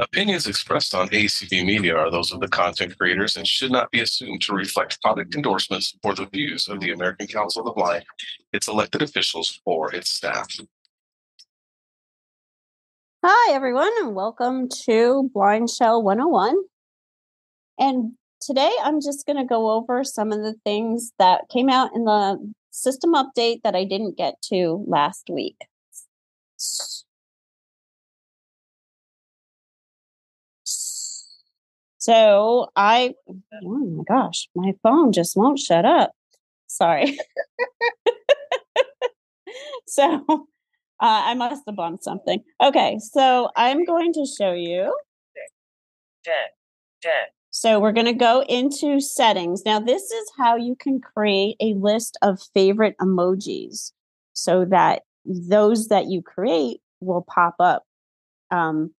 Opinions expressed on ACB Media are those of the content creators and should not be assumed to reflect product endorsements or the views of the American Council of the Blind, its elected officials, or its staff. Hi, everyone, and welcome to BlindShell 101. And today I'm just going to go over some of the things that came out in the system update that I didn't get to last week. So I, oh my gosh, my phone just won't shut up. Sorry. so uh, I must have bumped something. Okay, so I'm going to show you. 10, 10. So we're going to go into settings. Now, this is how you can create a list of favorite emojis so that those that you create will pop up um,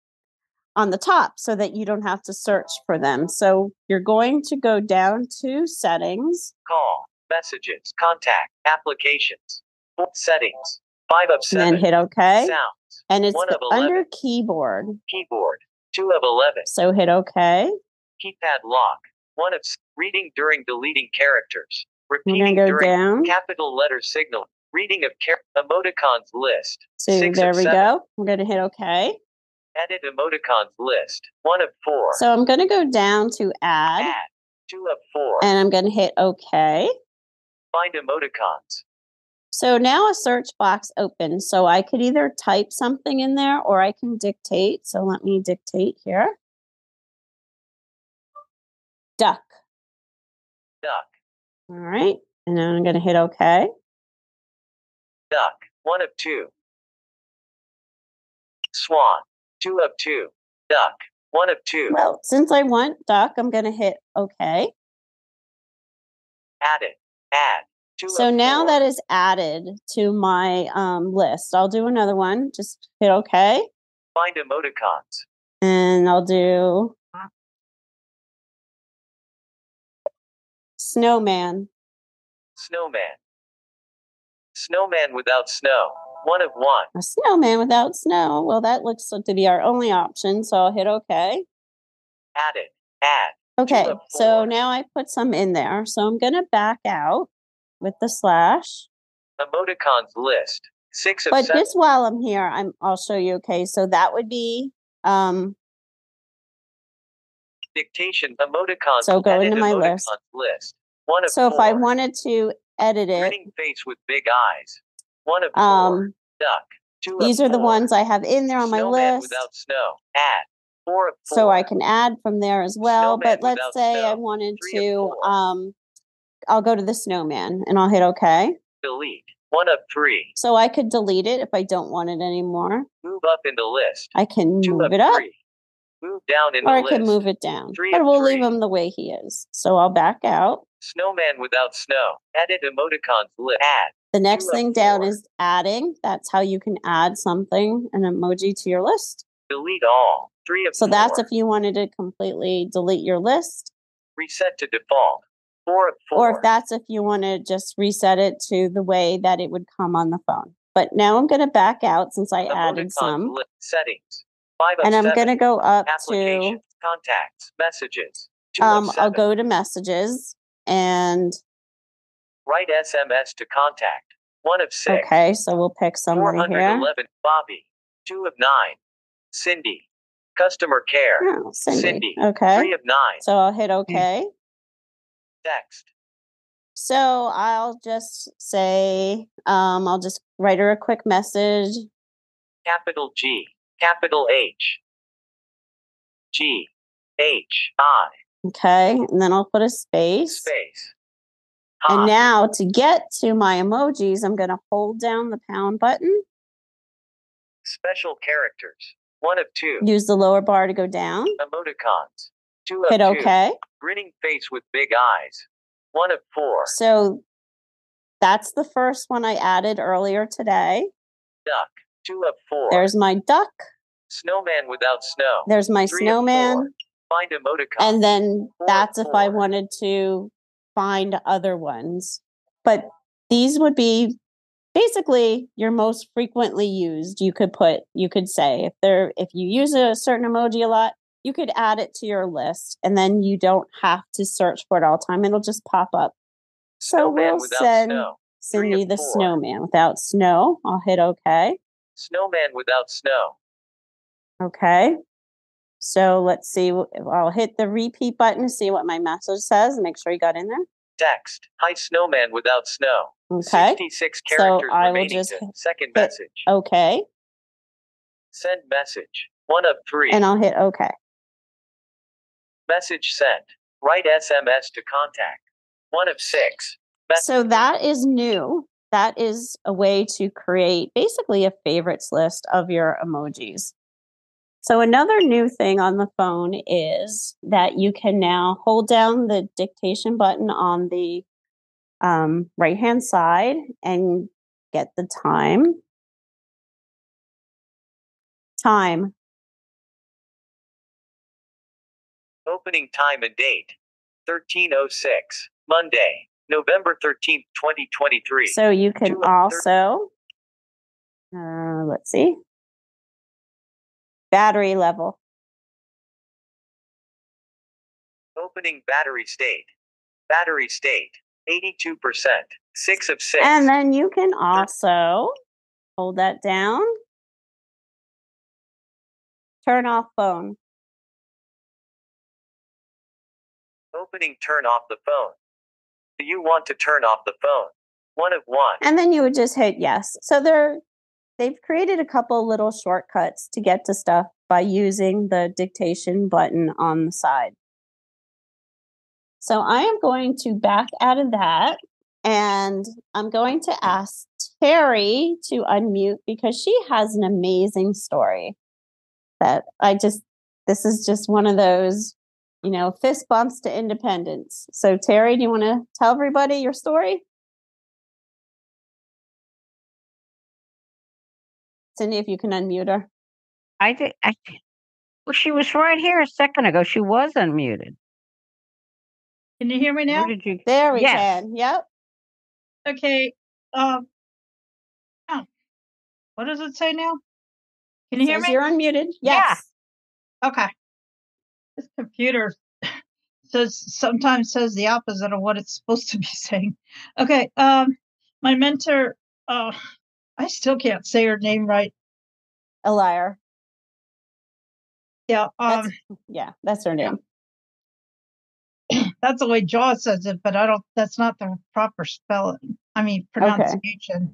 on the top so that you don't have to search for them. So you're going to go down to settings. Call, messages, contact, applications, settings, 5 of 7. And then hit OK. Sounds, and it's one of 11. under keyboard. Keyboard, 2 of 11. So hit OK. Keypad lock, 1 of reading during deleting characters. Repeating go during down. capital letter signal. Reading of char- emoticons list. So 6 there we 7. go. We're going to hit OK. Edit emoticons list. 1 of 4. So I'm going to go down to add Add. 2 of 4. and I'm going to hit OK. Find emoticons. So now a search box opens. So I could either type something in there or I can dictate. So let me dictate here. Duck. Duck. All right. And then I'm going to hit OK. Duck. 1 of 2. Swan. 2 of 2. Duck. 1 of 2. Well, since I want duck, I'm going to hit OK. Add it. Add. 2 So now 4. that is added to my um, list. I'll do another one. Just hit OK. Find emoticons. And I'll do snowman. Snowman. Snowman without snow. 1 of 1. A snowman without snow. Well, that looks to be our only option. So I'll hit OK. Add it. Add. Okay, so now I put some in there. So I'm going to back out with the slash. Emoticons list. 6 of But 7. just while I'm here, I'm I'll show you. Okay, so that would be um Dictation. Emoticons. So go into my list. list. 1 of so 4. if I wanted to edit it, face with big eyes. 1 of 4. um Duck. 2 these are the ones I have in there on my list. without snow. Add. 4 of 4. So I can add from there as well. Snowman but let's say I wanted Three to um I'll go to the snowman and I'll hit OK. Delete. 1 of 3. So I could delete it if I don't want it anymore. Move up in the list. I can 2 move it up 3. Move down in or I list. can move it down. Three But we'll leave him the way he is. So I'll back out. Snowman without snow. Edit emoticons list. Add. The next thing down four. is adding. That's how you can add something, an emoji to your list. Delete all. 3 of So 4. that's if you wanted to completely delete your list, Reset to default. 4 of 4. or if that's if you want to just reset it to the way that it would come on the phone. But now I'm going to back out since I added some. Settings. 5 of and I'm going to go up to, Contacts. Messages. um, I'll go to messages and Write SMS to contact. 1 of 6. okay, so we'll pick somebody here. 411. Bobby. 2 of 9. Cindy. Customer care. Oh, Cindy. Cindy. Okay, 3 of 9. so I'll hit okay. Text. So I'll just say, um, I'll just write her a quick message. Capital G. Capital H. G. H. I. Okay, and then I'll put a space. Space. And ah. now to get to my emojis, I'm going to hold down the pound button, Special characters. 1 of 2. use the lower bar to go down, Emoticons. 2 of hit 2. OK. Grinning face with big eyes. 1 of 4. So that's the first one I added earlier today. Duck. 2 of 4. There's my duck, Snowman without snow. there's my Three snowman, four. Find emoticon. and then Four that's if I wanted to find other ones. But these would be basically your most frequently used you could put you could say if there if you use a certain emoji a lot you could add it to your list and then you don't have to search for it all the time it'll just pop up so Snowman we'll send snow. Cindy the four. snowman without snow i'll hit okay Snowman without snow. okay so let's see i'll hit the repeat button to see what my message says make sure you got in there Text. Hi Snowman without snow. okay 66 So characters I will just second hit- message. okay Send message. One of three. and i'll hit okay Message sent. Write SMS to contact. One of six. Mess- So that is new. That is a way to create basically a favorites list of your emojis. So another new thing on the phone is that you can now hold down the dictation button on the um, right hand side and get the time. Time. Opening time and date. 1306. Monday. November 13th, 2023. So you can thir- also, uh, let's see, battery level. Opening battery state. Battery state. 82%. 6 of 6. And then you can also hold that down. Turn off phone. Opening turn off the phone. Do you want to turn off the phone? One of 1. And then you would just hit yes. So they're they've created a couple little shortcuts to get to stuff by using the dictation button on the side. So I am going to back out of that and I'm going to ask Terry to unmute because she has an amazing story that I just this is just one of those you know fist bumps to independence. So Terry, do you want to tell everybody your story? Cindy, if you can unmute her. I did. I, well, she was right here a second ago. She was unmuted. Can you hear me now? Where did you? There we Yes. can. Yep. Okay. Um. Oh, what does it say now? Can you hear me? You're unmuted. Yeah. Yes. Okay. This computer says sometimes says the opposite of what it's supposed to be saying. Okay. Um, my mentor. Uh, I still can't say her name right. A liar. Yeah. That's, Um, yeah, that's her name. that's the way Jaw says it, but I don't. That's not the proper spelling. I mean pronunciation. Okay.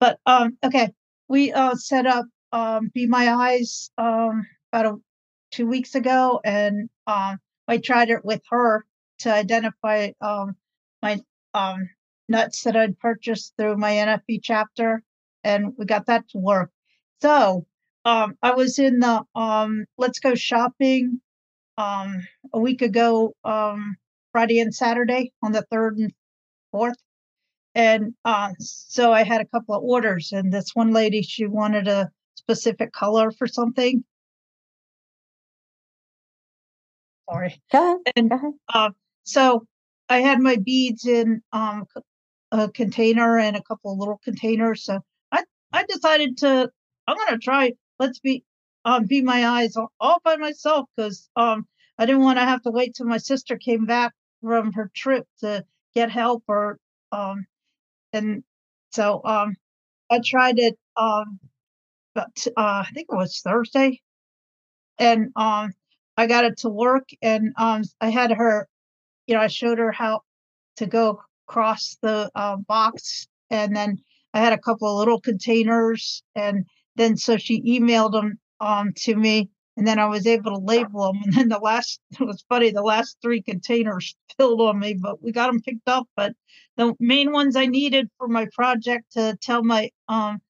But um, okay, we uh set up um Be My Eyes um about a, two weeks ago, and um I tried it with her to identify um my um nuts that I'd purchased through my NFB chapter, and we got that to work. So um I was in the um Let's Go Shopping um a week ago um friday and saturday on the third and fourth and uh so i had a couple of orders and this one lady she wanted a specific color for something sorry Go ahead. and Go ahead. so i had my beads in um a container and a couple of little containers so i decided to i'm gonna try let's be um be my eyes all, all by myself because um i didn't want to have to wait till my sister came back from her trip to get help or um and so um i tried it um but uh i think it was thursday and um i got it to work and um i had her you know, I showed her how to go across the uh, box, and then I had a couple of little containers, and then so she emailed them um, to me, and then I was able to label them. And then the last, it was funny, the last three containers filled on me, but we got them picked up. But the main ones I needed for my project to tell my um,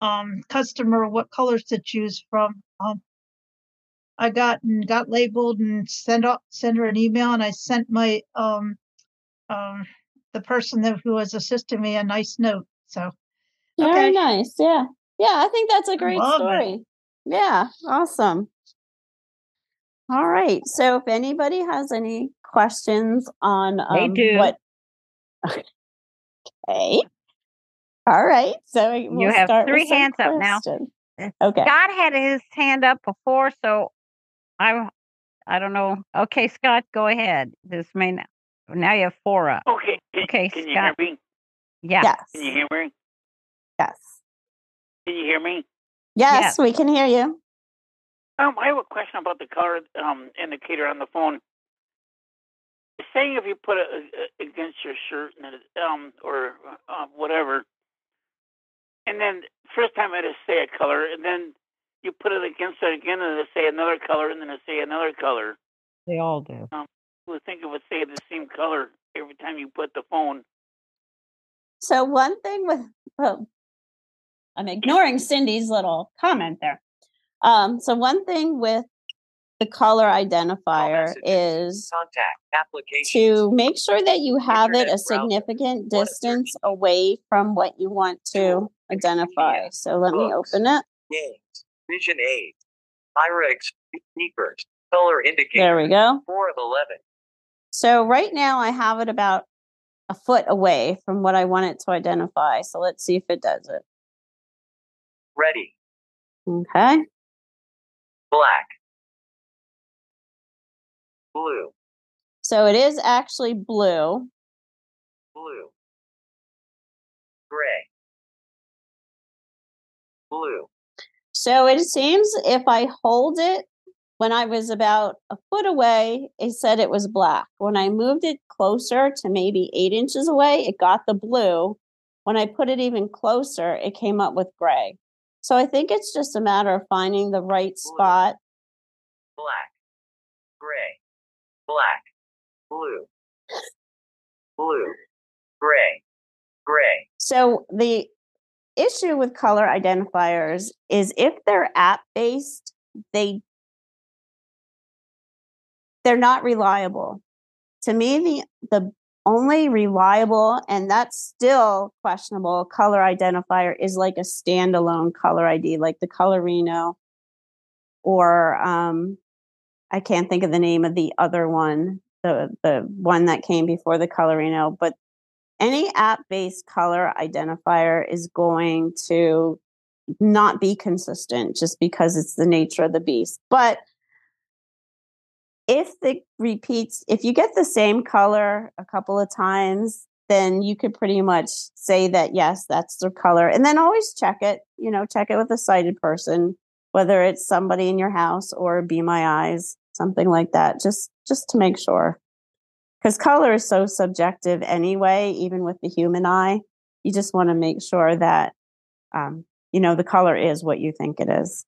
um, customer what colors to choose from. Um, I got and got labeled and sent up sent her an email and I sent my um um the person that who was assisting me a nice note. So Very nice. Yeah. Yeah, I think that's a great Love it. story. Yeah, awesome. All right. So if anybody has any questions on They um, do. what Okay. All right. So we'll have start three with hands up now. Uh, Okay. Scott had his hand up before, so I I don't know. Okay, Scott, go ahead. This may not, now you have four up. Okay. Can, Okay, can you Scott. Hear me? Yeah. Yes. Can you hear me? Yes. Can you hear me? Yes, we can hear you. Um, I have a question about the color um, indicator on the phone. It's saying if you put it uh, against your shirt and it, um, or uh, whatever, and then first time it'll say a color, and then you put it against it again, and it'll say another color, and then it'll say another color. They all do. I would think it would say the same color every time you put the phone. So one thing with well, I'm ignoring Cindy's little comment there. Um, so one thing with the color identifier is to make sure that you have it a significant of distance away from what you want to identify. So let me open it. Games. Vision aid. IREX. Speakers. Color indicator. There we go. 4 of 11. So right now I have it about a foot away from what I want it to identify. So let's see if it does it. Ready. Okay. Black. Blue. So it is actually blue. Blue. Gray. Blue. So it seems if I hold it when I was about a foot away, it said it was black. When I moved it closer to maybe eight inches away, it got the blue. When I put it even closer, it came up with gray. So I think it's just a matter of finding the right Blue. spot. Black. Gray. Black. Blue. Blue. Gray. Gray. So the issue with color identifiers is if they're app based, they they're not reliable. To me, the the only reliable and that's still questionable color identifier is like a standalone color ID, like the Colorino, or um, I can't think of the name of the other one, the the one that came before the Colorino, but any app based color identifier is going to not be consistent just because it's the nature of the beast. But if the repeats, if you get the same color a couple of times, then you could pretty much say that yes, that's the color. And then always check it, you know, check it with a sighted person, whether it's somebody in your house or Be My Eyes, something like that, just just to make sure because color is so subjective anyway even with the human eye you just want to make sure that um, you know the color is what you think it is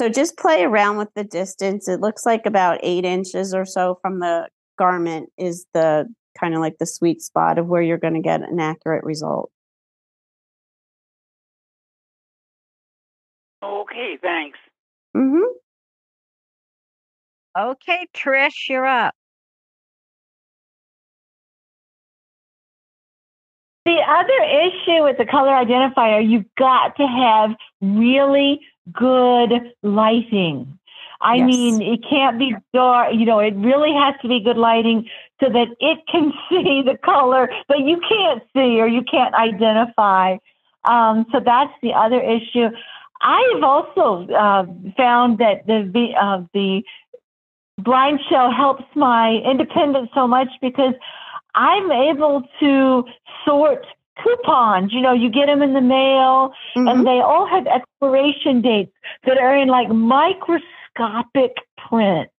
so just play around with the distance it looks like about eight inches or so from the garment is the kind of like the sweet spot of where you're going to get an accurate result Okay, thanks. mm-hmm. Okay, Trish, you're up. The other issue with the color identifier, you've got to have really good lighting. I Yes. mean, it can't be dark, you know, it really has to be good lighting so that it can see the color that you can't see or you can't identify. Um, so that's the other issue. I've also uh, found that the uh, the blind show helps my independence so much because I'm able to sort coupons. You know, you get them in the mail, Mm-hmm. and they all have expiration dates that are in like microscopic print.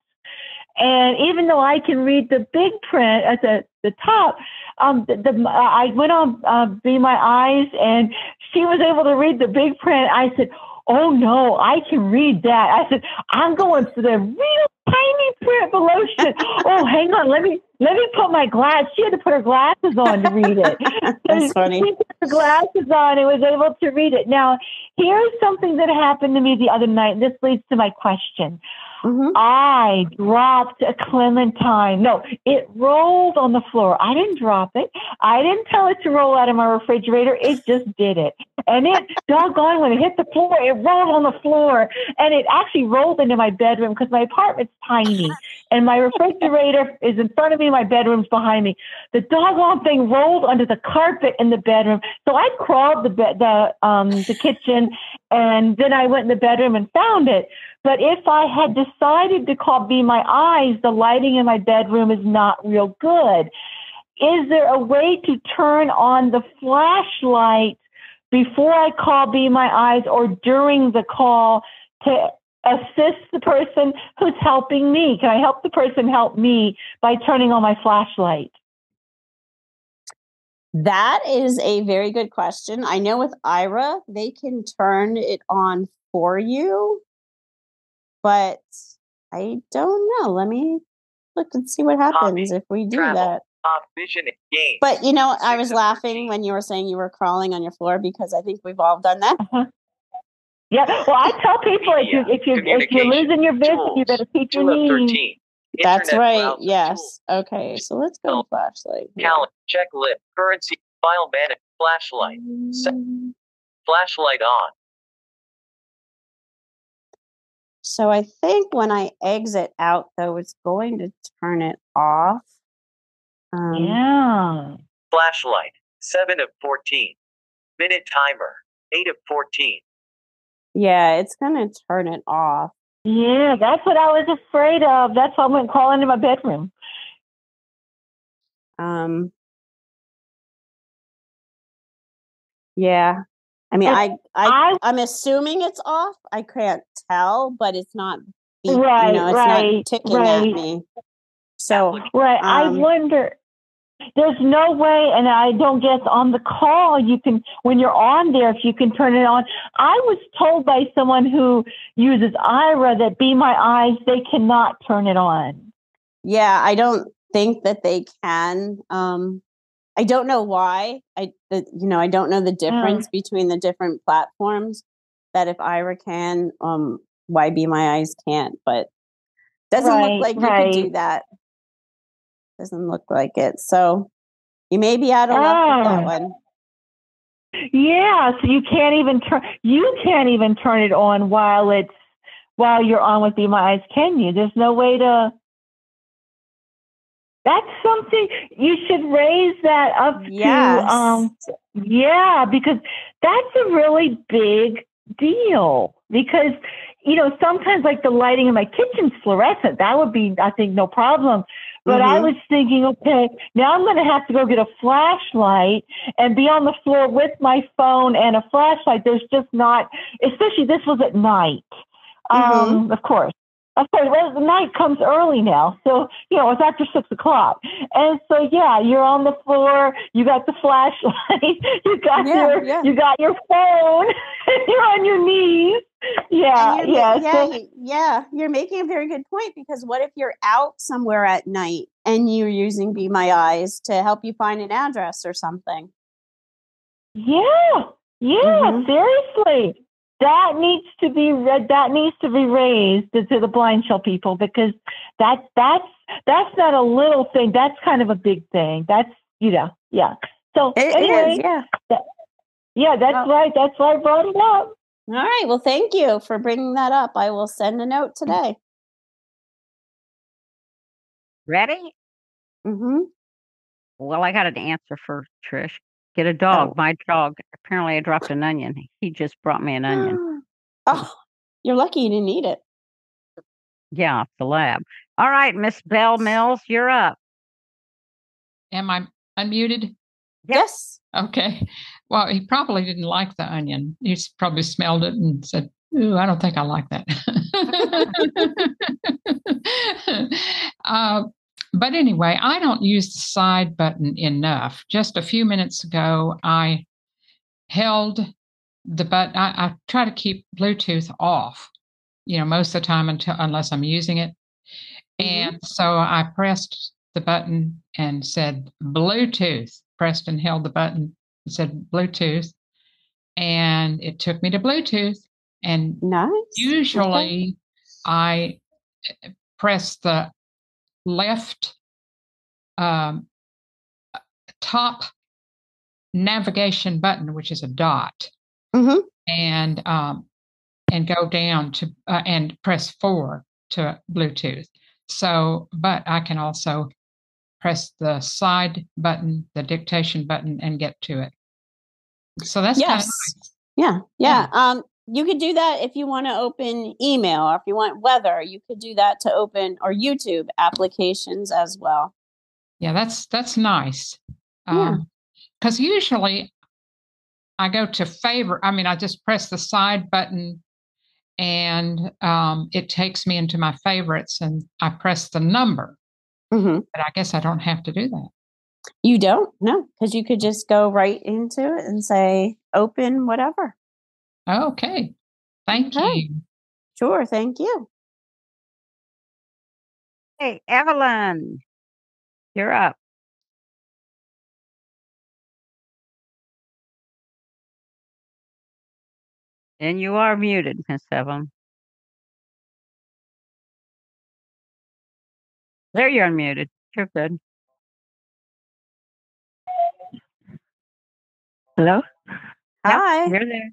And even though I can read the big print at the, the top, um, the, the I went on uh, Be My Eyes, and she was able to read the big print. I said, "Oh no, I can read that." I said, "I'm going for the real tiny print below." Said, "Oh, hang on, let me let me put my glass." She had to put her glasses on to read it. that's funny She put her glasses on and was able to read it. Now, here's something that happened to me the other night. and This leads to my question. Mhm. I dropped a clementine. No, it rolled on the floor. I didn't drop it. I didn't tell it to roll out of my refrigerator. It just did it. And it, doggone, when it hit the floor, it rolled on the floor. And it actually rolled into my bedroom because my apartment's tiny. And my refrigerator is in front of me, my bedroom's behind me. The doggone thing rolled under the carpet in the bedroom. So I crawled the bed, the um, the kitchen, and then I went in the bedroom and found it. But if I had decided to call Be My Eyes, the lighting in my bedroom is not real good. Is there a way to turn on the flashlight before I call Be My Eyes or during the call to assist the person who's helping me? Can I help the person help me by turning on my flashlight? That is a very good question. I know with Aira, they can turn it on for you, but I don't know. Let me look and see what happens if we do travel, that. Off vision and games. But you know, I was laughing 13. when you were saying you were crawling on your floor because I think we've all done that. Yeah, well, I tell people if you if you if you're losing your vision, you better keep your knees. That's right. Yes. tools, Okay. So let's go flashlight. Calendar, checklist, currency, file manage, flashlight, set- Mm, flashlight on. So I think when I exit out, though, it's going to turn it off. Um, Yeah. Flashlight, 7 of 14. Minute timer, 8 of 14. yeah, it's going to turn it off. Yeah, that's what I was afraid of. That's why I went crawling into my bedroom. Um, yeah. I mean, I, I, I I'm assuming it's off. I can't tell, but it's not, beep, Right, you know, it's right, not ticking right. at me. So, right. I Um, wonder. There's no way, and I don't guess on the call you can when you're on there if you can turn it on. I was told by someone who uses Aira that Be My Eyes they cannot turn it on. yeah, I don't think that they can. Um, I don't know why. I, the, you know, I don't know the difference between the different platforms. That if Aira can, um, why Be My Eyes can't? But doesn't Right, look like you can do that. Doesn't look like it. So you may be out of luck with that Oh. one. Yeah, so you can't even turn you can't even turn it on while it's while you're on with Be My Eyes, can you? There's no way to that's something you should raise that up Yes. to um yeah, because that's a really big deal. Because, you know, sometimes like the lighting in my kitchen's fluorescent. That would be I think no problem. But I Mhm. was thinking, okay, now I'm going to have to go get a flashlight and be on the floor with my phone and a flashlight. There's just not, especially this was at night. Um, of course. Of course, well, the night comes early now, so you know it's after six o'clock, and so yeah, you're on the floor. You got the flashlight. You got Yeah, your yeah. you got your phone. you're on your knees. Yeah, yeah. yeah, so- yeah. You're making a very good point because what if you're out somewhere at night and you're using Be My Eyes to help you find an address or something? Yeah, yeah, Mhm. seriously. That needs to be read. That needs to be raised to, to the blind shell people because that that's that's not a little thing. That's kind of a big thing. That's you know, yeah. So It is, anyway, yeah. yeah, that's Well- right. That's why I brought it up. All right. Well, thank you for bringing that up. I will send a note today. Ready? Mm-hmm. Well, I got an answer for Trish. Get a dog. Oh. My dog. Apparently, I dropped an onion. He just brought me an onion. oh, you're lucky you didn't eat it. Yeah, off the lab. All right, Miss Bell Mills, you're up. Am I unmuted? Yes. Okay. Well, he probably didn't like the onion. He probably smelled it and said, Ooh, I don't think I like that. uh, but anyway, I don't use the side button enough. Just a few minutes ago, I held the button. I, I try to keep Bluetooth off, you know, most of the time until unless I'm using it. Mm-hmm. And so I pressed the button and said Bluetooth, pressed and held the button and said Bluetooth. And it took me to Bluetooth. And Nice. usually I eh, press the left um, top navigation button, which is a dot, Mhm. and um, and go down to uh, and press four to Bluetooth. So, but I can also press the side button, the dictation button, and get to it. So that's kind of Yes. Yeah, yeah. Um, you could do that if you want to open email or if you want weather, you could do that to open or YouTube applications as well. Yeah, that's that's nice. Yeah. Because usually I go to favorite. I mean, I just press the side button, and um, it takes me into my favorites, and I press the number. hmm But I guess I don't have to do that. You don't? No, because you could just go right into it and say open whatever. Okay, thank Okay. you. Sure, thank you. Hey, Evelyn, you're up. And you are muted, Miss Evelyn. There you're unmuted. You're good. Hello? Yep, Hi. You're there.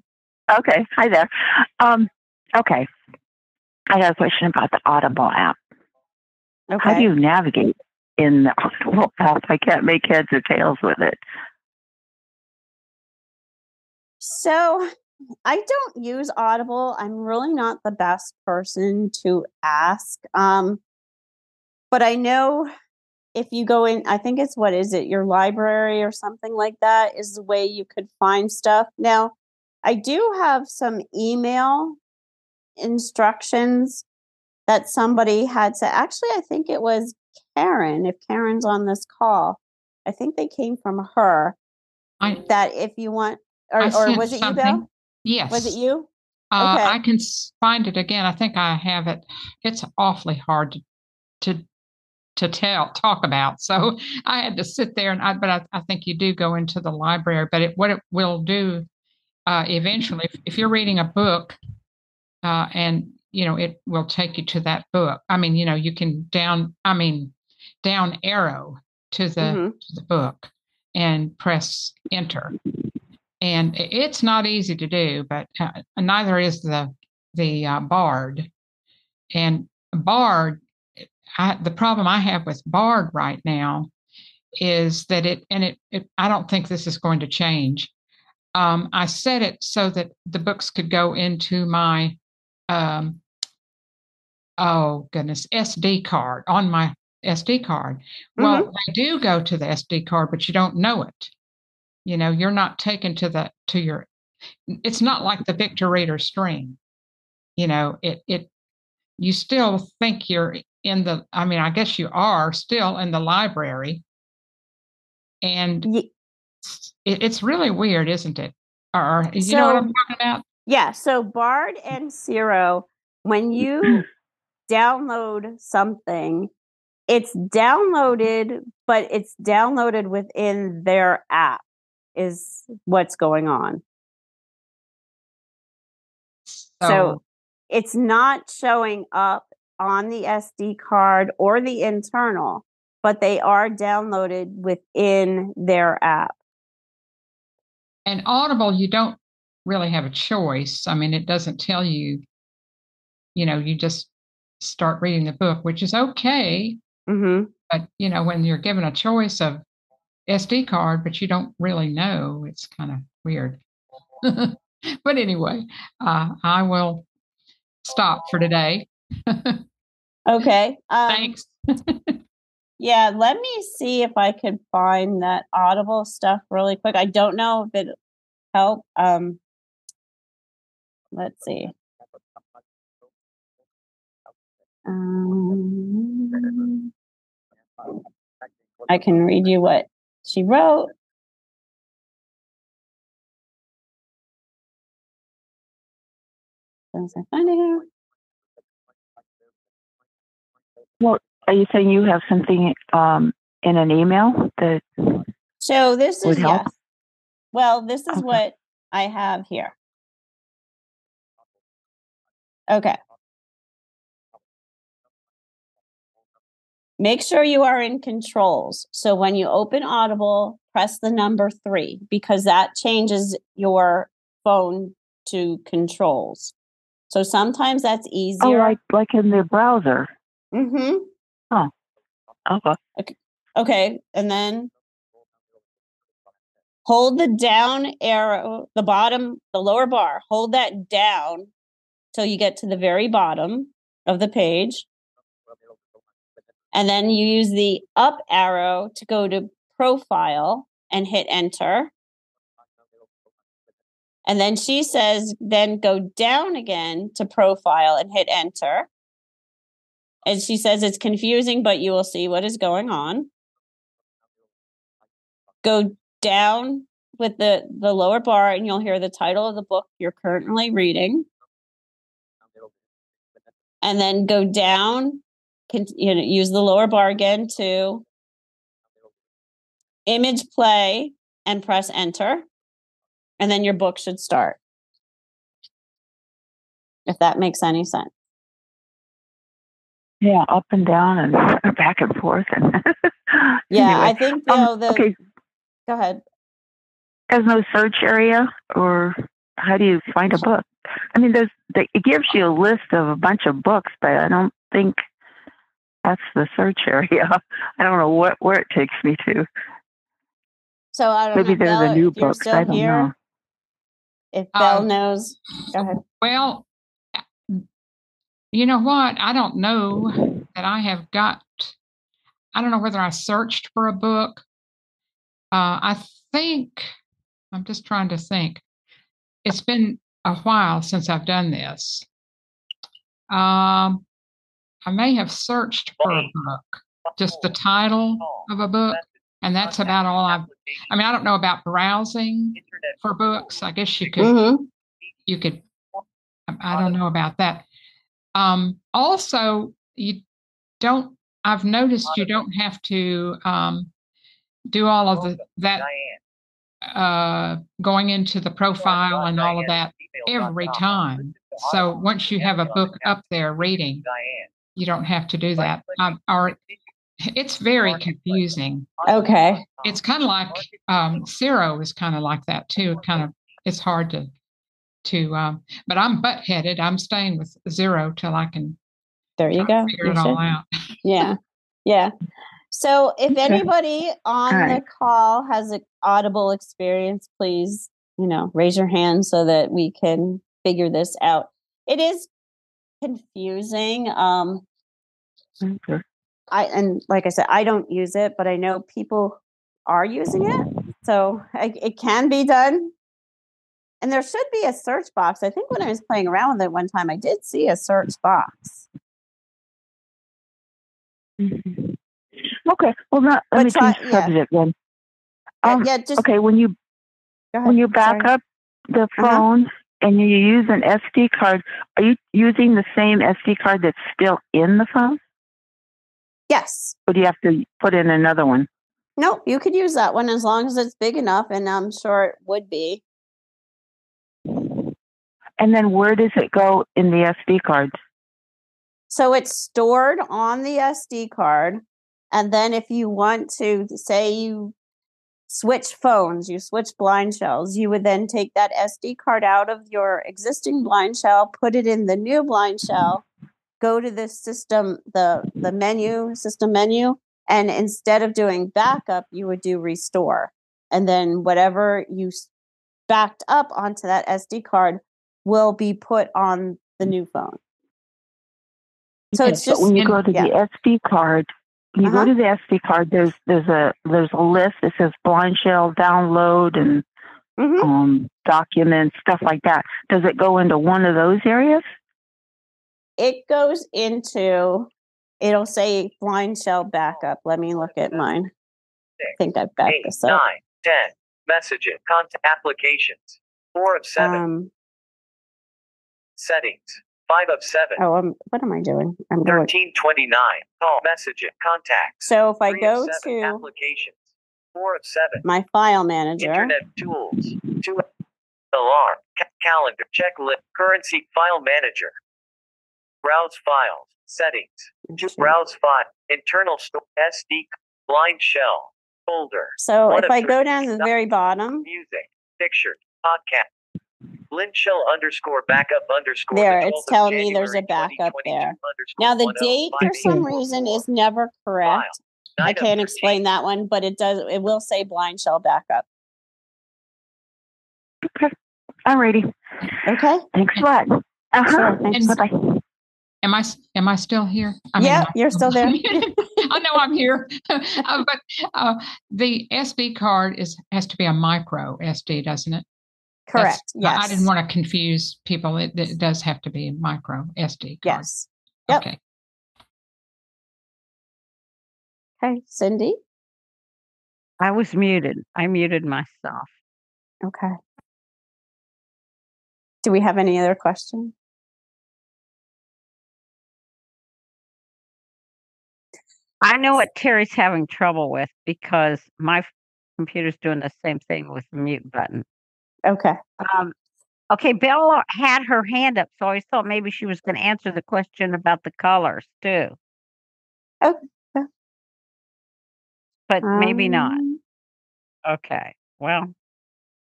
Okay. Hi there. Um, okay. I got a question about the Audible app. Okay. How do you navigate in the Audible app? I can't make heads or tails with it. So I don't use Audible. I'm really not the best person to ask. Um, but I know if you go in, I think it's what is it, your library or something like that is the way you could find stuff. Now, I do have some email instructions that somebody had to actually, I think it was Karen, if Karen's on this call, I think they came from her I that if you want, or, or was it you. Bill? Yes. Was it you? Uh, Okay. I can find it again. I think I have it. It's awfully hard to to to tell talk about. So I had to sit there and I, but I, I think you do go into the library. But it, what it will do uh, eventually, if, if you're reading a book, uh, and you know it will take you to that book. I mean, you know, you can down. I mean, down arrow to the Mhm. to the book and press enter and it's not easy to do but uh, neither is the the uh, bard and bard I, the problem i have with bard right now is that it and it, it i don't think this is going to change um, i set it so that the books could go into my um, oh goodness sd card on my sd card. Well they do go to the sd card but you don't know it. You know you're not taken to the to your it's not like the victor reader stream. you know it it you still think you're in the i mean i guess you are still in the library. And Ye- it, it's really weird isn't it or you know what i'm talking about Yeah. So Bard and Zero, when you download something, it's downloaded, but it's downloaded within their app, is what's going on. So it's not showing up on the SD card or the internal, but they are downloaded within their app. And audible you don't really have a choice. I mean it doesn't tell you you know you just start reading the book which is okay. Hmm but you know when you're given a choice of sd card but you don't really know it's kind of weird. But anyway uh, i will stop for today. Okay. Um, thanks Yeah, let me see if I could find that Audible stuff really quick. I don't know if it help. Um, let's see. Um, I can read you what she wrote. As I find it here. Are you saying you have something um, in an email that So this Would is help? yes. Well, this is Okay. what I have here. Okay. make sure you are in controls. So when you open Audible, press the number three because that changes your phone to controls. So sometimes that's easier. Oh, like like in the browser. mm-hmm. Okay. Okay, and then hold the down arrow, the bottom, the lower bar, hold that down till you get to the very bottom of the page. And then you use the up arrow to go to profile and hit enter. And then she says, then go down again to profile and hit enter. And she says it's confusing, but you will see what is going on. Go down with the, the lower bar and you'll hear the title of the book you're currently reading. And then go down, con- you know, use the lower bar again to image play and press enter. And then your book should start. If that makes any sense. Yeah, up and down and back and forth and Yeah, I think you um, the okay, go ahead. there's no search area or how do you find a book? I mean, there's the, it gives you a list of a bunch of books, but I don't think that's the search area. I don't know what where it takes me to. So I don't know. Maybe know, there's Bella, a new if you're books. I don't here, know. if Belle Um, knows, go ahead. Well, you know what? I don't know that I have got, I don't know whether I searched for a book. Uh, I think, I'm just trying to think. It's been a while since I've done this. Um, I may have searched for a book, just the title of a book, and that's about all I've. I mean, I don't know about browsing for books. I guess you could Mm-hmm. you could I- i don't know about that um also you don't i've noticed you don't have to um do all of the that uh going into the profile and all of that every time so once you have a book up there reading you don't have to do that um, or it's very confusing Okay. it's kind of like um Zero is kind of like that too. Kind of it's hard to to um but I'm butt headed. I'm staying with Zero till I can There you go. figure You it all out. Yeah. Yeah. So if anybody on the call has an audible experience, please, you know, raise your hand so that we can figure this out. It is confusing. Um Okay. I and like I said, I don't use it, but I know people are using it. So I, it can be done. And there should be a search box. I think when I was playing around with it one time, I did see a search box. Mhm. Okay. Well, not, let But me try- change yeah. subject then. Um, yeah, just okay, when you when you back Sorry. up the Uh-huh. phone and you use an SD card, are you using the same SD card that's still in the phone, Yes. or do you have to put in another one? Nope, you could use that one as long as it's big enough, and I'm sure it would be. And then where does it go in the SD cards? So it's stored on the SD card. And then if you want to say you switch phones, you switch blind shells, you would then take that SD card out of your existing blind shell, put it in the new blind shell, go to the system, the the menu, system menu, and instead of doing backup, you would do restore. And then whatever you backed up onto that SD card will be put on the new phone. So it's just when you go to yeah. the SD card, you Uh-huh. go to the SD card, there's there's a there's a list that says blind shell download and Mhm. um, documents stuff like that. Does it go into one of those areas? it goes into it'll say blind shell backup. Let me look at mine. I think I've backed eight, this up. nine, ten. Messages, contact applications. Four of seven. Um, Settings. Five of seven. oh, um, what am I doing? I'm going. Thirteen twenty nine. Call messages. Contacts. So if I go to applications. Four of seven. my file manager, Internet tools. Two. Alarm. Ca- calendar. Checklist. Currency file manager. Browse files. Settings. Sure. Browse file. Internal store SD blind shell folder. So if I go down to the very bottom, Music, picture, podcast. Blind shell underscore backup underscore. There, 12th it's of telling me there's a backup there. now the date for some reason is never correct. I can't explain that one, but it does. It will say blind shell backup. Okay. Alrighty. Okay. Thanks a lot. Uh huh. Sure, thanks. Bye bye. Am I, s- am I still here? I mean, Yeah, am you're still there. I know I'm here, Uh, but uh, the SD card is, has to be a micro SD, doesn't it? That's- Correct. I- Yes. I didn't want to confuse people. It, it does have to be micro SD card. Yes. Yep. Okay. Okay, Cindy. I was muted. I muted myself. Okay. Do we have any other questions? I know what Terry's having trouble with because my computer's doing the same thing with the mute button. Okay. Um, okay, Bella had her hand up, so I thought maybe she was going to answer the question about the colors too. Oh, yeah. But maybe not. Um, Okay. Well,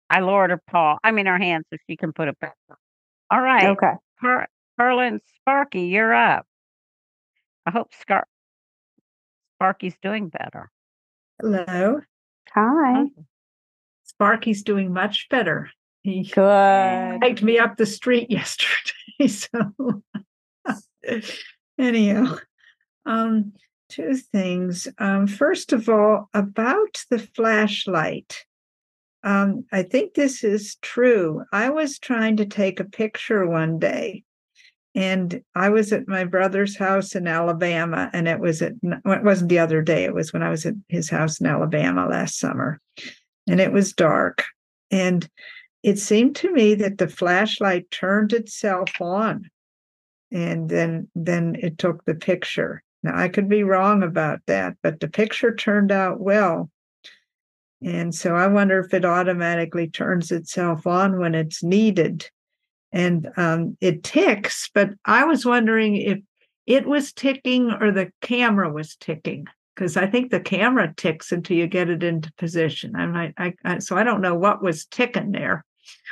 I lowered her paw. I mean her hand so she can put it back. up. All right. Okay. Per- Perlin Sparky, you're up. I hope Scar- Sparky's doing better. Hello. Hi. Sparky's doing much better. He Good. hiked me up the street yesterday. So anyhow, um, two things. Um, first of all, about the flashlight. Um, I think this is true. I was trying to take a picture one day, and I was at my brother's house in Alabama, and it was at well, it wasn't the other day. It was when I was at his house in Alabama last summer, and it was dark, and it seemed to me that the flashlight turned itself on. And then then it took the picture. Now i could be wrong about that but the picture turned out well. And so i wonder if it automatically turns itself on when it's needed. And um, it ticks but i was wondering if it was ticking or the camera was ticking because i think the camera ticks until you get it into position i might I, I so i don't know what was ticking there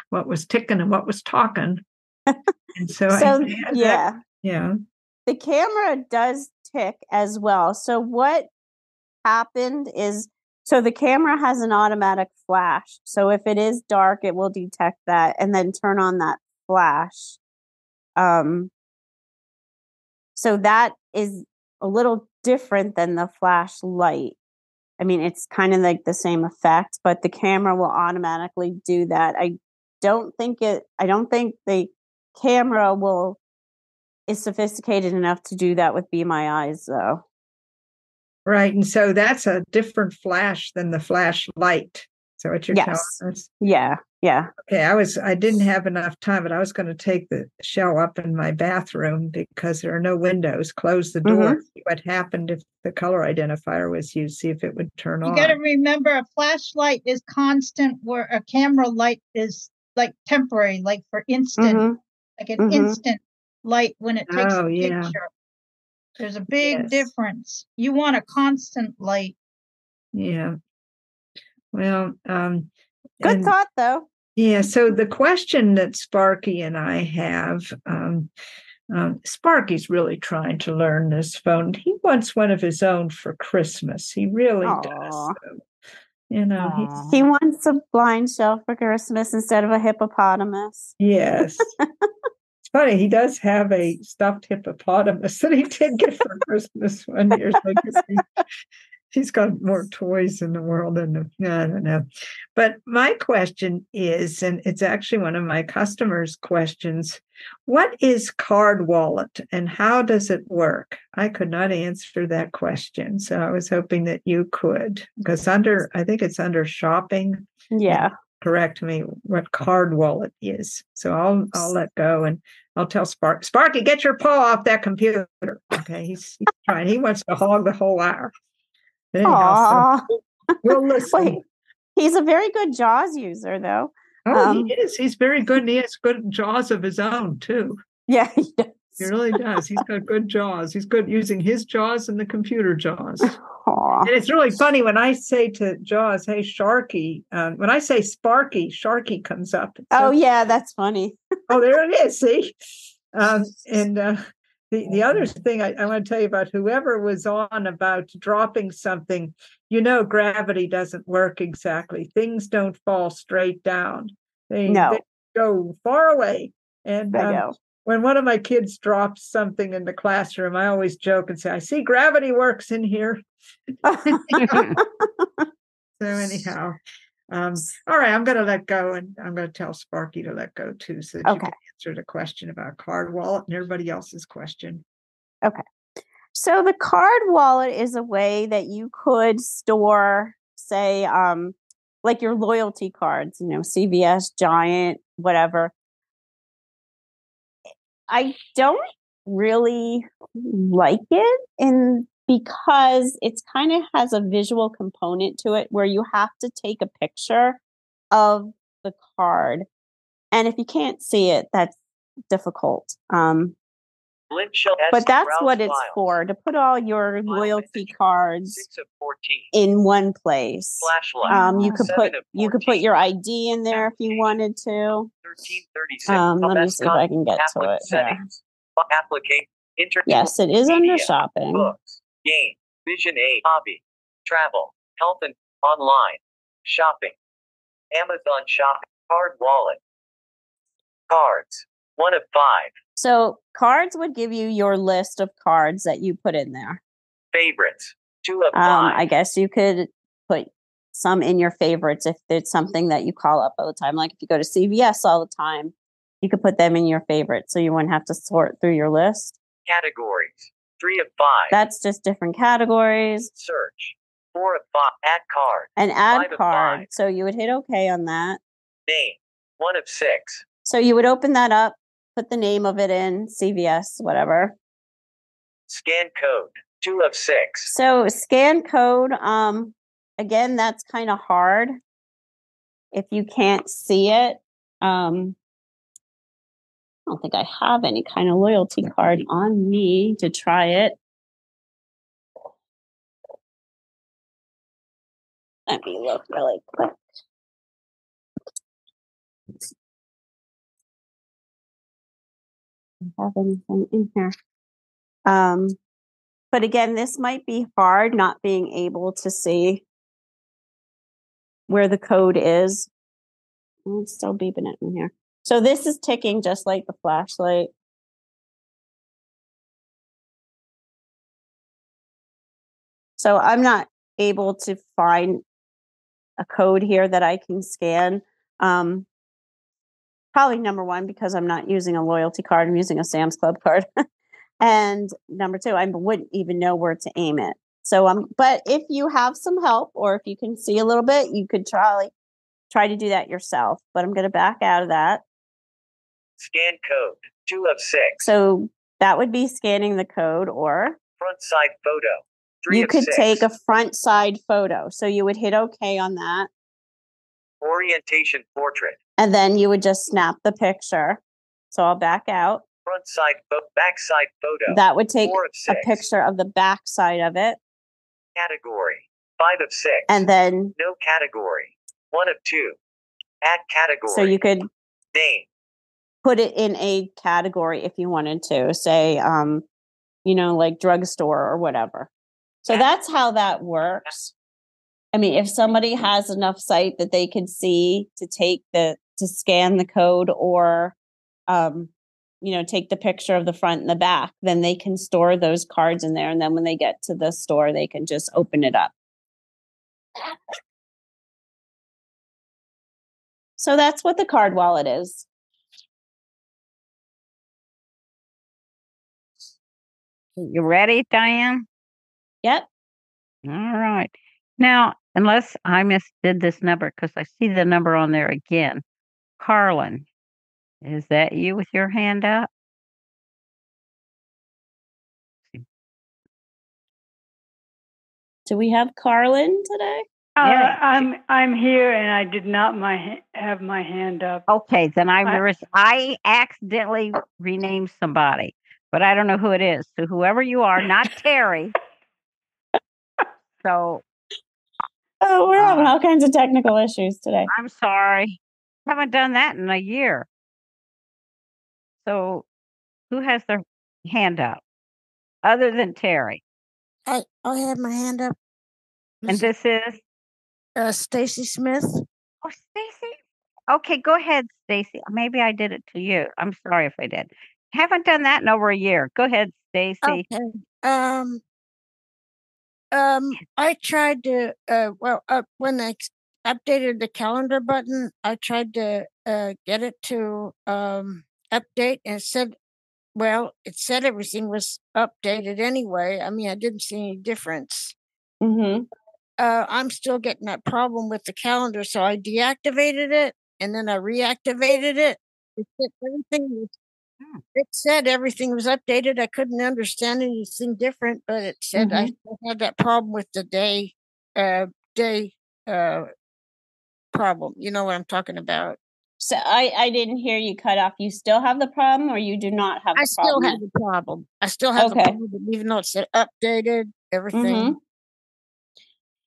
what was ticking and what was talking and so, I So had that- yeah, yeah the camera does tick as well. So what happened is so the camera has an automatic flash. So if it is dark, it will detect that and then turn on that flash. Um so that is a little different than the flashlight. I mean, it's kind of like the same effect, but the camera will automatically do that. I don't think it I don't think the camera will is sophisticated enough to do that with Be My Eyes though. Right. And so that's a different flash than the flashlight. So what you're Yes. telling us? Yeah, yeah. Okay, I was I didn't have enough time, but I was going to take the shell up in my bathroom because there are no windows. Close the door. See what happened if the color identifier was used? See if it would turn You on. You got to remember a flashlight is constant, where a camera light is like temporary, like for instant, Mhm. like an Mhm. instant light when it takes Oh, a yeah. picture. There's a big Yes. difference. You want a constant light. Yeah. Well, um, Good and- thought though. Yeah, so the question that Sparky and I have, um, um, Sparky's really trying to learn this phone. He wants one of his own for Christmas. He really does. So, you know, He wants a BlindShell for Christmas instead of a hippopotamus. yes. it's funny, he does have a stuffed hippopotamus that he did get for Christmas one year. So he's got more toys in the world than I don't know. But my question is, and it's actually one of my customers' questions, what is card wallet and how does it work? I could not answer that question. So I was hoping that you could, because under I think it's under shopping, Yeah. correct me what card wallet is. So I'll I'll let go and I'll tell Spark Sparky, get your paw off that computer. Okay, he's, he's trying. He wants to hog the whole hour. Anyhow, so we'll listen. Wait, he's a very good JAWS user though. oh, um, he is. He's very good, and he has good jaws of his own too. Yeah, he does. He really does. He's got good jaws. He's good using his jaws and the computer jaws. Aw. And it's really funny when I say to Jaws, "Hey, Sharky," um, when I say Sparky, Sharky comes up. It's Oh yeah, that's funny. oh, there it is. See, um, and uh, the the other thing I, I want to tell you about whoever was on about dropping something. You know, gravity doesn't work exactly. Things don't fall straight down. They, No. they go far away. And um, when one of my kids drops something in the classroom, I always joke and say, "I see gravity works in here." So anyhow, um, all right, I'm going to let go, and I'm going to tell Sparky to let go too, so that you Okay. can answer the question about card wallet and everybody else's question. Okay. So the card wallet is a way that you could store, say, um, like your loyalty cards, you know, CVS, Giant, whatever. I don't really like it in because it's kind of has a visual component to it where you have to take a picture of the card. And if you can't see it, that's difficult. Um, but that's what it's for to put all your loyalty cards Six of fourteen. in one place. Flashlight. Um, you could put you could put your ID in there if you wanted to. Um, let me see if I can get to it. here. Settings. Applicate. Internet. Yes, it is under shopping. Game. Vision A. Hobby. Travel. Health and online. Shopping. Amazon shopping. Card wallet. Cards. One of five. So cards would give you your list of cards that you put in there. Favorites. Two of Um, five. I guess you could put some in your favorites if it's something that you call up all the time. Like if you go to CVS all the time, you could put them in your favorites so you wouldn't have to sort through your list. Categories. Three of five. That's just different categories. Search. Four of five. Add card. An ad Five card. So you would hit OK on that. Name. One of six. So you would open that up, put the name of it in, CVS, whatever. Scan code. Two of six. So scan code, um, again, that's kind of hard if you can't see it. Um, I don't think I have any kind of loyalty card on me to try it. Let me look really quick. I have anything in here? Um, but again, this might be hard not being able to see where the code is. It's still beeping it in here. So this is ticking just like the flashlight. So I'm not able to find a code here that I can scan. Um, probably number one, because I'm not using a loyalty card, I'm using a Sam's Club card. and number two, I wouldn't even know where to aim it. So um, but if you have some help or if you can see a little bit, you could try try to do that yourself. But I'm gonna back out of that. Scan code. Two of six. So that would be scanning the code or Front side photo. Three you could six. take a front side photo. So you would hit OK on that. Orientation portrait. And then you would just snap the picture. So I'll back out. Front side photo. Back side photo. That would take a picture of the back side of it. Category. Five of six. And then No category. One of two. Add category. so you could Name. Put it in a category if you wanted to, say, um, you know, like drugstore or whatever. So that's how that works. I mean, if somebody has enough sight that they can see to take the to scan the code or um, you know, take the picture of the front and the back, then they can store those cards in there. And then when they get to the store, they can just open it up. So that's what the card wallet is. You ready, Diane? Yep. All right. Now, unless I misdid this number, because I see the number on there again. Carlin, is that you with your hand up? Do we have Carlin today? Uh, Yeah, I'm I'm here, and I did not my have my hand up. Okay, then I I- was I accidentally renamed somebody. But I don't know who it is. So whoever you are, not Terry. So Oh, we're having Uh, all kinds of technical issues today. I'm sorry. Haven't done that in a year. So who has their hand up other than Terry? I I have my hand up. And this is uh, Stacy Smith. Oh, Stacy. Okay, go ahead, Stacy. Maybe I did it to you. I'm sorry if I did. Haven't done that in over a year. Go ahead, Stacy. Okay. Um. Um. I tried to. Uh. Well. Uh, when I updated the calendar button, I tried to uh get it to um update, and it said, well, it said everything was updated anyway. I mean, I didn't see any difference. Mm-hmm. uh, I'm still getting that problem with the calendar, so I deactivated it and then I reactivated it. It said everything was. It said everything was updated. I couldn't understand anything different, but it said I had that problem with the day, uh, day, uh, problem. You know what I'm talking about? So I I didn't hear you cut off. You still have the problem, or you do not have I still problem? have the problem. I still have the Okay. problem, even though it said updated everything. Mhm.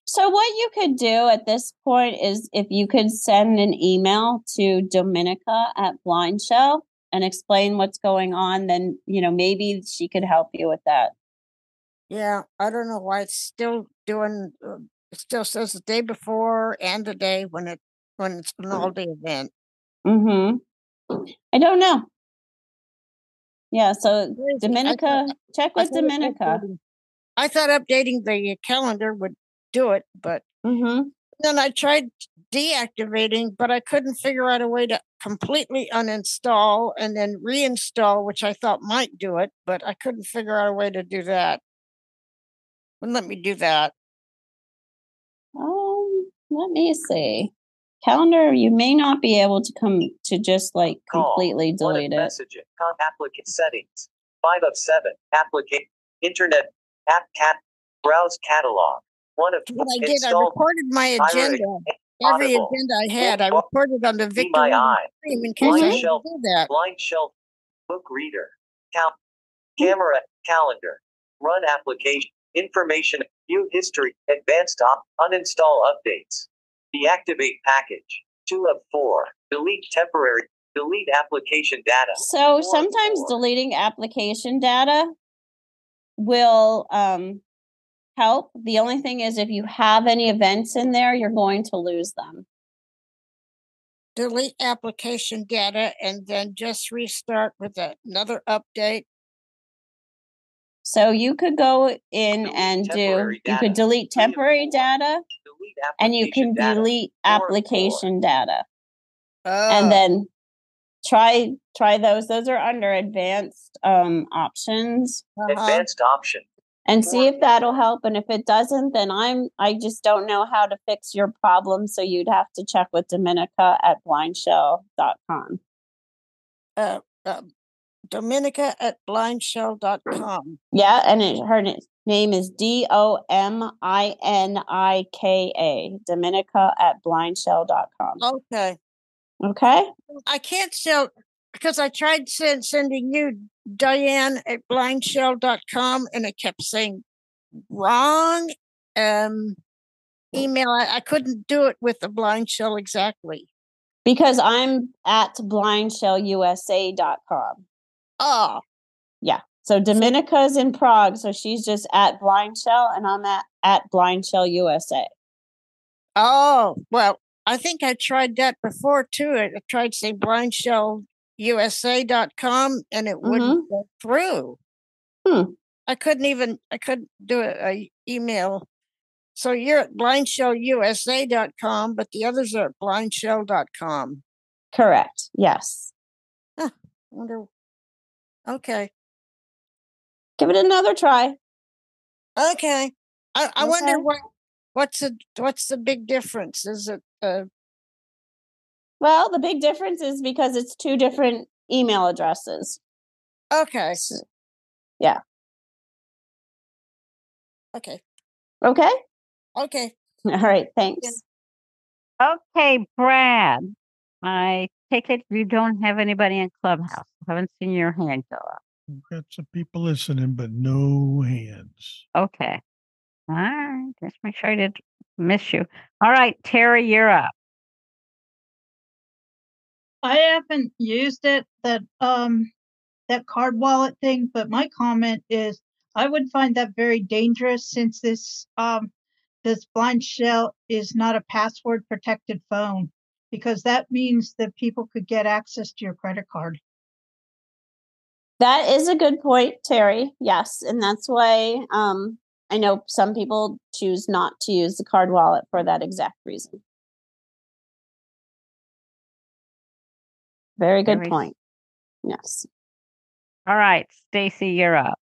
So what you could do at this point is if you could send an email to Dominika at BlindShell and explain what's going on, then you know maybe she could help you with that. Yeah, I don't know why it's still doing. Uh, it still says the day before and the day when it when it's an all day event. Mm-hmm. I don't know. Yeah, so. I thought- Dominika, check with thought Dominika. I thought updating the calendar would do it, but Mm-hmm. then I tried deactivating, but I couldn't figure out a way to completely uninstall and then reinstall, which I thought might do it, but I couldn't figure out a way to do that. Wouldn't let me do that. Um, let me see. Calendar, you may not be able to come to just like Call. completely One delete it. messaging. Con applicant settings. Five of seven. Applicant. Internet. App cat. Browse catalog. One of What I did, I recorded my Pirate. agenda. Every Audible. agenda I had, I Book. recorded on the Be Victor my Reader eye. in case I Blind had shelf. that. Blind shelf. Book reader. Cal- camera. Calendar. Run application. Information. View history. Advanced op. Uninstall updates. Deactivate package. Two of four. Delete temporary. Delete application data. So Four sometimes four. deleting application data will um, help. The only thing is if you have any events in there, you're going to lose them. Delete application data and then just restart with another update. So you could go in Delete and do, temporary you could delete temporary data Delete and you can data. delete Four of application data. Oh, and then try try those those are under advanced um options uh-huh. Advanced option. And see if that'll help and if it doesn't then i'm i just don't know how to fix your problem so you'd have to check with dominika at blindshell.com uh, uh, Dominika at blindshell.com. yeah and it, her name is d-o-m-i-n-i-k-a dominika at blindshell.com Okay. okay I can't sell because I tried send, sending you Diane at blindshell.com and it kept saying wrong um email. I, I couldn't do it with the BlindShell exactly. because i'm at blindshellusa.com Oh, Yeah. So Dominika's in Prague, so she's just at BlindShell, and I'm at at BlindShell USA. oh, well, I think I tried that before too. I I tried saying blindshellusa.com and it wouldn't go through. Hmm. I couldn't even I couldn't do a, a email. So you're at blindshellusa.com, but the others are at blindshell.com. Correct. Yes. I wonder. Okay. Give it another try. Okay. I, I wonder what what's the what's the big difference? Is it uh Well, the big difference is because it's two different email addresses. okay. S- Yeah. Okay. Okay. Okay. All right. Thanks. Okay, Brad. I take it you don't have anybody in Clubhouse. I haven't seen your hand go up. We've got some people listening, but no hands. Okay. All right. Just make sure I didn't miss you. All right, Terry, you're up. I haven't used it that um that card wallet thing, but my comment is I would find that very dangerous since this um this BlindShell is not a password protected phone because that means that people could get access to your credit card. That is a good point, Terry. Yes, and that's why um, I know some people choose not to use the card wallet for that exact reason. Very good Very- point. Yes. All right, Stacy, you're up.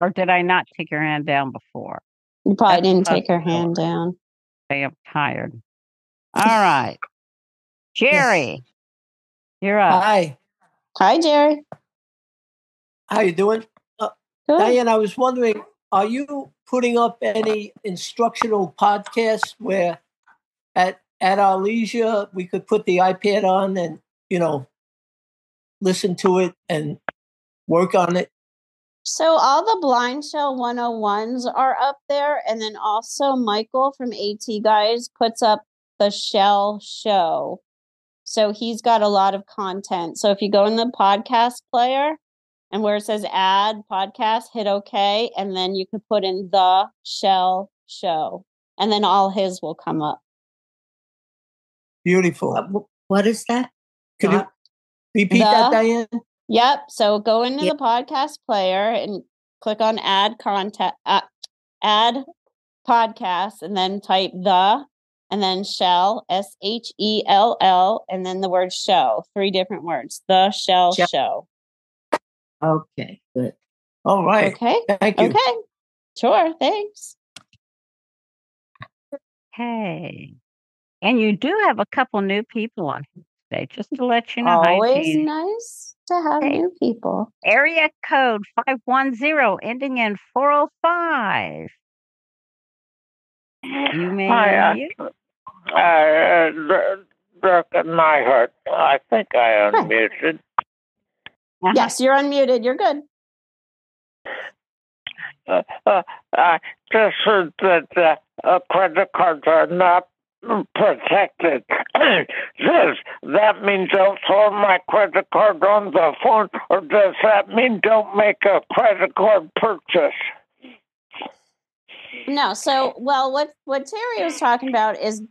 Or did I not take your hand down before? You probably That's didn't take her possible. hand down. I am tired. All right. Jerry, you're up. Hi, Hi, Jerry. how you doing? Uh, Diane, I was wondering, are you putting up any instructional podcasts where at at our leisure we could put the iPad on and, you know, listen to it and work on it? So all the BlindShell 101s are up there and then also Michael from AT Guys puts up the shell show. So he's got a lot of content. So if you go in the podcast player and where it says add podcast, hit okay and then you can put in the shell show and then all his will come up. Beautiful. What is that? Could you Dot- repeat that, Diane? Yep. So go into Yep. the podcast player and click on add content, uh, add podcast, and then type the, and then shell, S H E L L, and then the word show, three different words. The shell Shell. show. Okay, good. All right. Okay. Thank you. Okay. Sure. Thanks. Hey. And you do have a couple new people on here today, just to let you know. Always nice to have Hey. new people. Area code 510 ending in 405. You may Hi, uh, unmute. Uh, Dirk Dirk and Nyhart. I think I unmuted. Uh-huh. Yes, you're unmuted. You're good. Uh, uh, I just heard that uh, uh, credit cards are not protected. does that mean don't throw my credit card on the phone, or does that mean don't make a credit card purchase? No, so well what what Terry was talking about is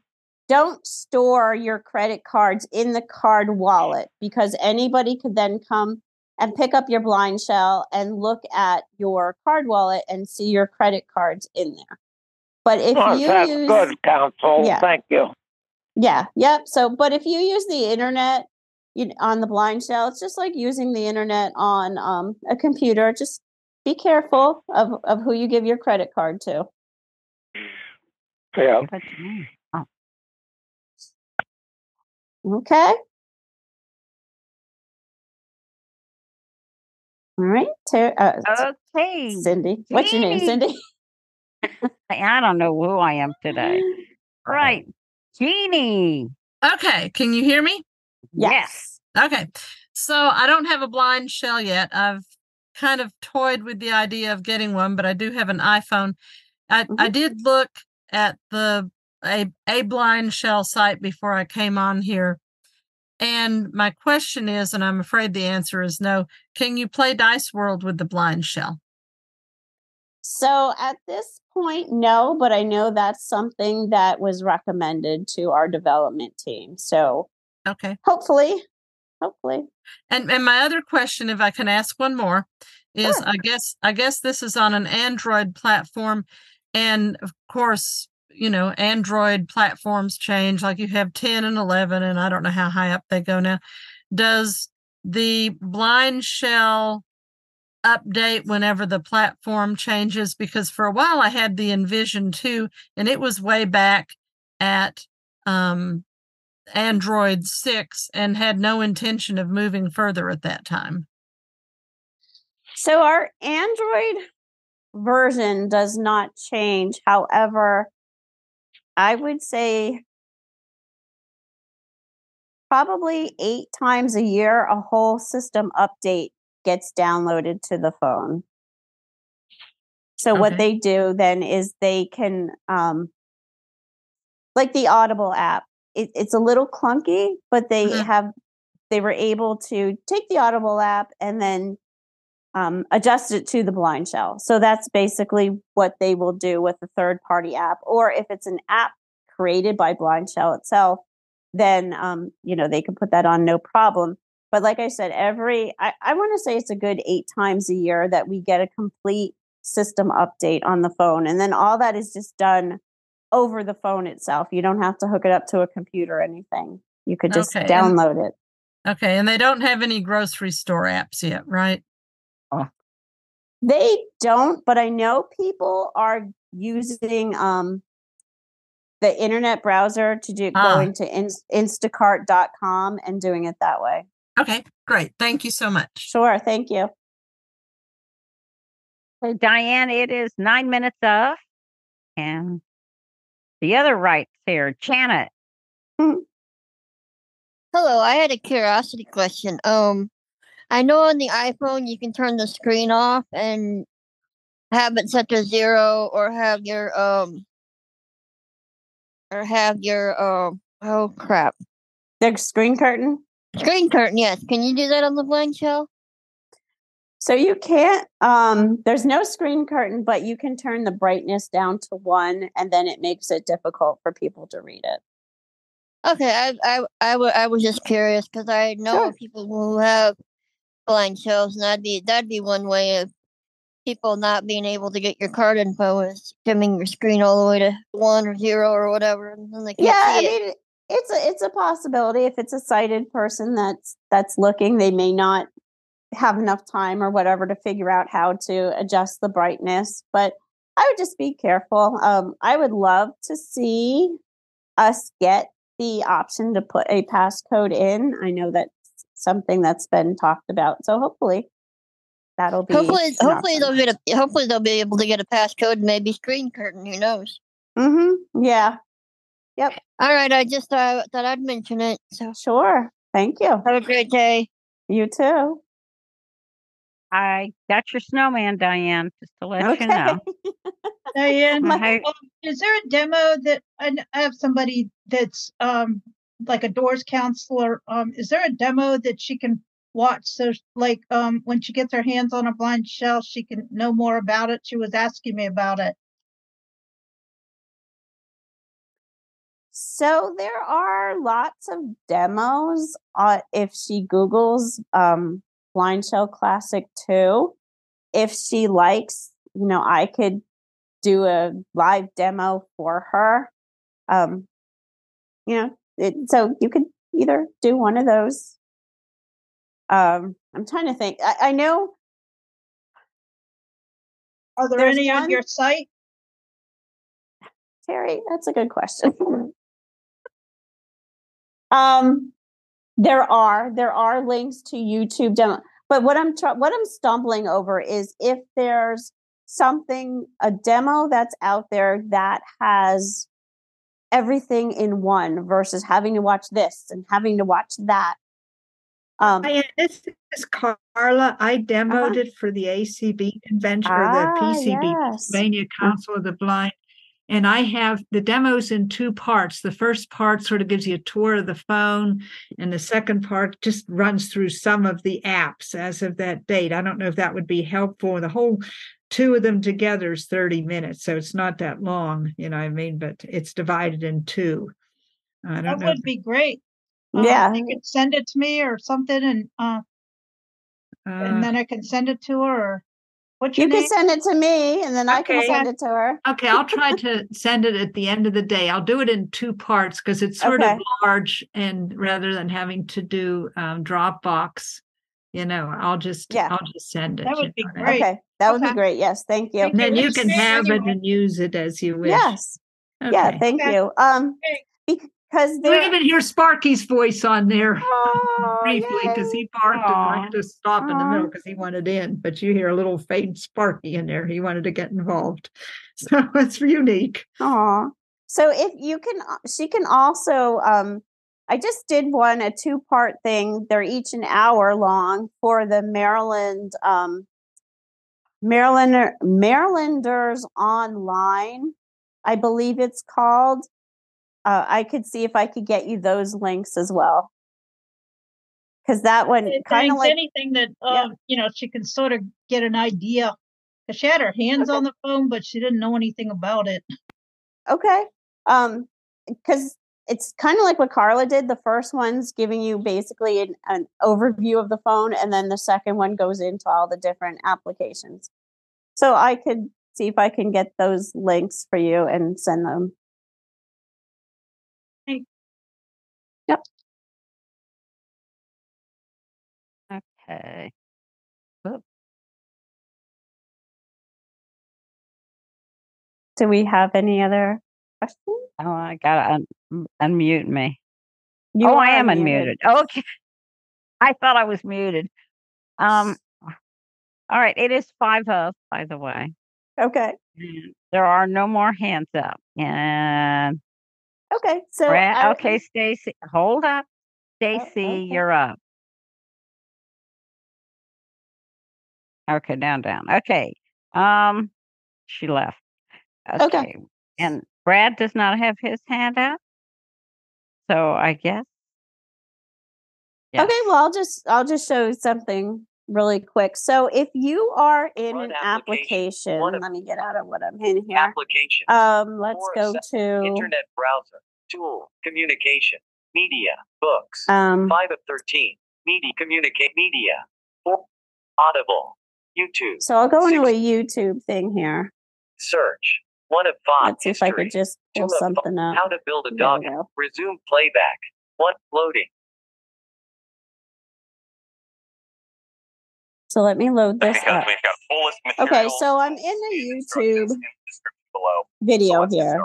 don't store your credit cards in the card wallet because anybody could then come and pick up your BlindShell and look at your card wallet and see your credit cards in there. But if oh, you that's use good, counsel. Yeah. Thank you. yeah, yep. So but if you use the internet you on the BlindShell, it's just like using the internet on um, a computer. Just be careful of, of who you give your credit card to. Yeah. What's your name? Oh, Okay. All right. Ter- uh, Oh, okay. Cindy. What's your name, Cindy? I don't know who I am today. Right. Jeannie. Okay, can you hear me? Yes. Okay. So I don't have a BlindShell yet. I've kind of toyed with the idea of getting one, but I do have an iPhone. I, I did look at the a, a BlindShell site before I came on here. And my question is, and I'm afraid the answer is no, can you play Dice World with the blind shell? So at this point, no, but I know that's something that was recommended to our development team. So Okay. hopefully, hopefully. And and my other question, if I can ask one more, is I guess I guess this is on an Android platform, and of course, you know, Android platforms change. Like you have ten and eleven, and I don't know how high up they go now. Does the BlindShell update whenever the platform changes? Because for a while I had the Envision 2, and it was way back at um Android 6 and had no intention of moving further at that time. So our Android version does not change. However, I would say probably eight times a year, a whole system update gets downloaded to the phone. So what they do then is they can, um, like the Audible app. It, it's a little clunky, but they Mhm. have they were able to take the Audible app and then um, adjust it to the BlindShell. So that's basically what they will do with a third party app, or if it's an app created by BlindShell itself, then um, you know they can put that on no problem. But like I said, every I, I want to say it's a good eight times a year that we get a complete system update on the phone, and then all that is just done over the phone itself. You don't have to hook it up to a computer or anything. You could just Okay, download it. Okay, and they don't have any grocery store apps yet, right? They don't, but I know people are using um, the internet browser to do Ah. going to in, instacart.com and doing it that way. Okay, great. Thank you so much. Sure, thank you. So Diane, it is nine minutes of, and the other rights here, Janet. Hello, I had a curiosity question. Um, I know on the iPhone you can turn the screen off and have it set to zero, or have your um, or have your um, oh crap, The screen curtain. screen curtain. Yes, can you do that on the BlindShell? So you can't um there's no screen curtain, but you can turn the brightness down to 1 and then it makes it difficult for people to read it. Okay, I I I, w- I was just curious because I know Sure. people who have BlindShells, and that'd be that'd be one way of people not being able to get your card info is dimming your screen all the way to one or zero or whatever, and then they can't Yeah, I see it. mean it's a it's a possibility if it's a sighted person that's that's looking, they may not have enough time or whatever to figure out how to adjust the brightness, but I would just be careful. Um I would love to see us get the option to put a passcode in. I know that's something that's been talked about. So hopefully that'll be Hopefully, an hopefully option. they'll get a hopefully they'll be able to get a passcode, and maybe screen curtain. Who knows? Mm-hmm. Yeah. Yep. All right, I just uh, thought I'd mention it. So Sure. Thank you. have a great day. You too. I got your snowman, Diane, just to let Okay. you know. Diane, My- um, is there a demo that I, I have somebody that's um like a DORS counselor? Um, is there a demo that she can watch? So like um when she gets her hands on a BlindShell, she can know more about it. She was asking me about it. So there are lots of demos. Uh, if she Googles um, BlindShell Classic 2, if she likes, you know, I could do a live demo for her. Um, you know, it, so you could either do one of those. Um, I'm trying to think. I, I know Are there any on your site? Terry, that's a good question. um, there are there are links to YouTube demo, but what I'm what I'm stumbling over is if there's something a demo that's out there that has everything in one versus having to watch this and having to watch that. Um, Diane, this is Carla. I demoed it for the ACB convention or the Ah, PCB, yes. Pennsylvania Council of the Blind. And I have the demos in two parts. The first part sort of gives you a tour of the phone, and the second part just runs through some of the apps as of that date. I don't know if that would be helpful. The whole two of them together is 30 minutes, so it's not that long, you know what I mean? But it's divided in two. I don't That know. would be great. Um, Yeah. You could send it to me or something and uh Uh, and then I can send it to her or what's your you name? can send it to me, and then I can send it to her. Okay, I'll try to send it at the end of the day. I'll do it in two parts because it's sort Okay. of large, and rather than having to do um, Dropbox, you know, I'll just Yeah. I'll just send it. That would be know what I mean? Great. Okay, that would Okay. be great. Yes, thank you. And then you. you can have it and use it as you wish. Yes. Yeah, Okay. thank you. Um, Okay. Because You there. even hear Sparky's voice on there Oh, briefly because he barked and I had to stop in the middle because he wanted in. But you hear a little faint Sparky in there. He wanted to get involved. So it's unique. Aw. So if you can, uh, she can also um, I just did one, a two part thing. They're each an hour long for the Maryland, um, Marylander, Marylanders Online, I believe it's called. Uh, I could see if I could get you those links as well. Because that one kind of like, anything that Yeah. um, you know she can sort of get an idea. she had her hands on the phone, but she didn't know anything about it. okay. Um, because it's kind of like what Carla did. The first one's giving you basically an, an overview of the phone, and then the second one goes into all the different applications. So I could see if I can get those links for you and send them. Okay. Do we have any other questions? Oh, I gotta un- unmute me. You oh, I am unmuted. Okay. I thought I was muted. Um. All right. It is five of, by the way. Okay. And there are no more hands up. And Okay. So Brad, I- okay, Stacy, hold up. Stacy, okay. you're up. Okay, down, down. Okay. Um, she left. Okay. And Brad does not have his hand up. So I guess. Okay, well, I'll just I'll just show something really quick. So if you are in an application. application, of- let me get out of what I'm in here. Application. Um, let's go to Internet browser. Tool. Communication. Media. Books. um Five of thirteen. Media. Communicate. Media. Four. Audible. YouTube. so I'll go into a YouTube thing here. Search. One of five. Let's see if I could just pull something up. How to build a dog. Resume playback. One. Loading. So let me load this up. we've got fullest Okay, so I'm in the YouTube video here.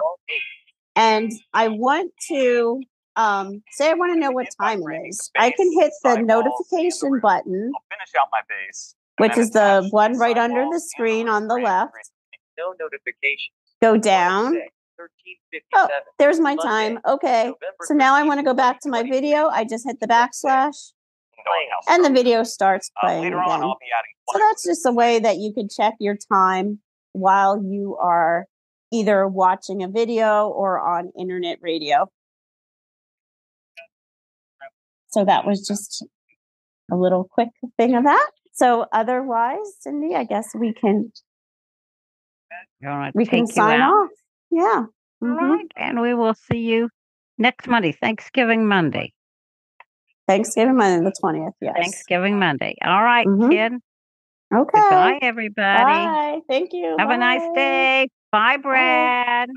And I want to um say I want to know what time it is. I can hit the notification button, Finish out my base. Which is the one right under the screen on the left. No notification. Go down. Oh, there's my time. Okay. So now I want to go back to my video. I just hit the backslash and the video starts playing Later on, again. I'll be adding. So that's just a way that you can check your time while you are either watching a video or on internet radio. So that was just a little quick thing of that. So otherwise, Cindy, I guess we can we can sign off. Yeah. All Mhm. right. And we will see you next Monday, Thanksgiving Monday. Thanksgiving Monday, the twentieth. Yes. Thanksgiving Monday. All right, Mhm. kid. Okay. Goodbye, everybody. Bye. Thank you. Have a nice day. Bye, Brad.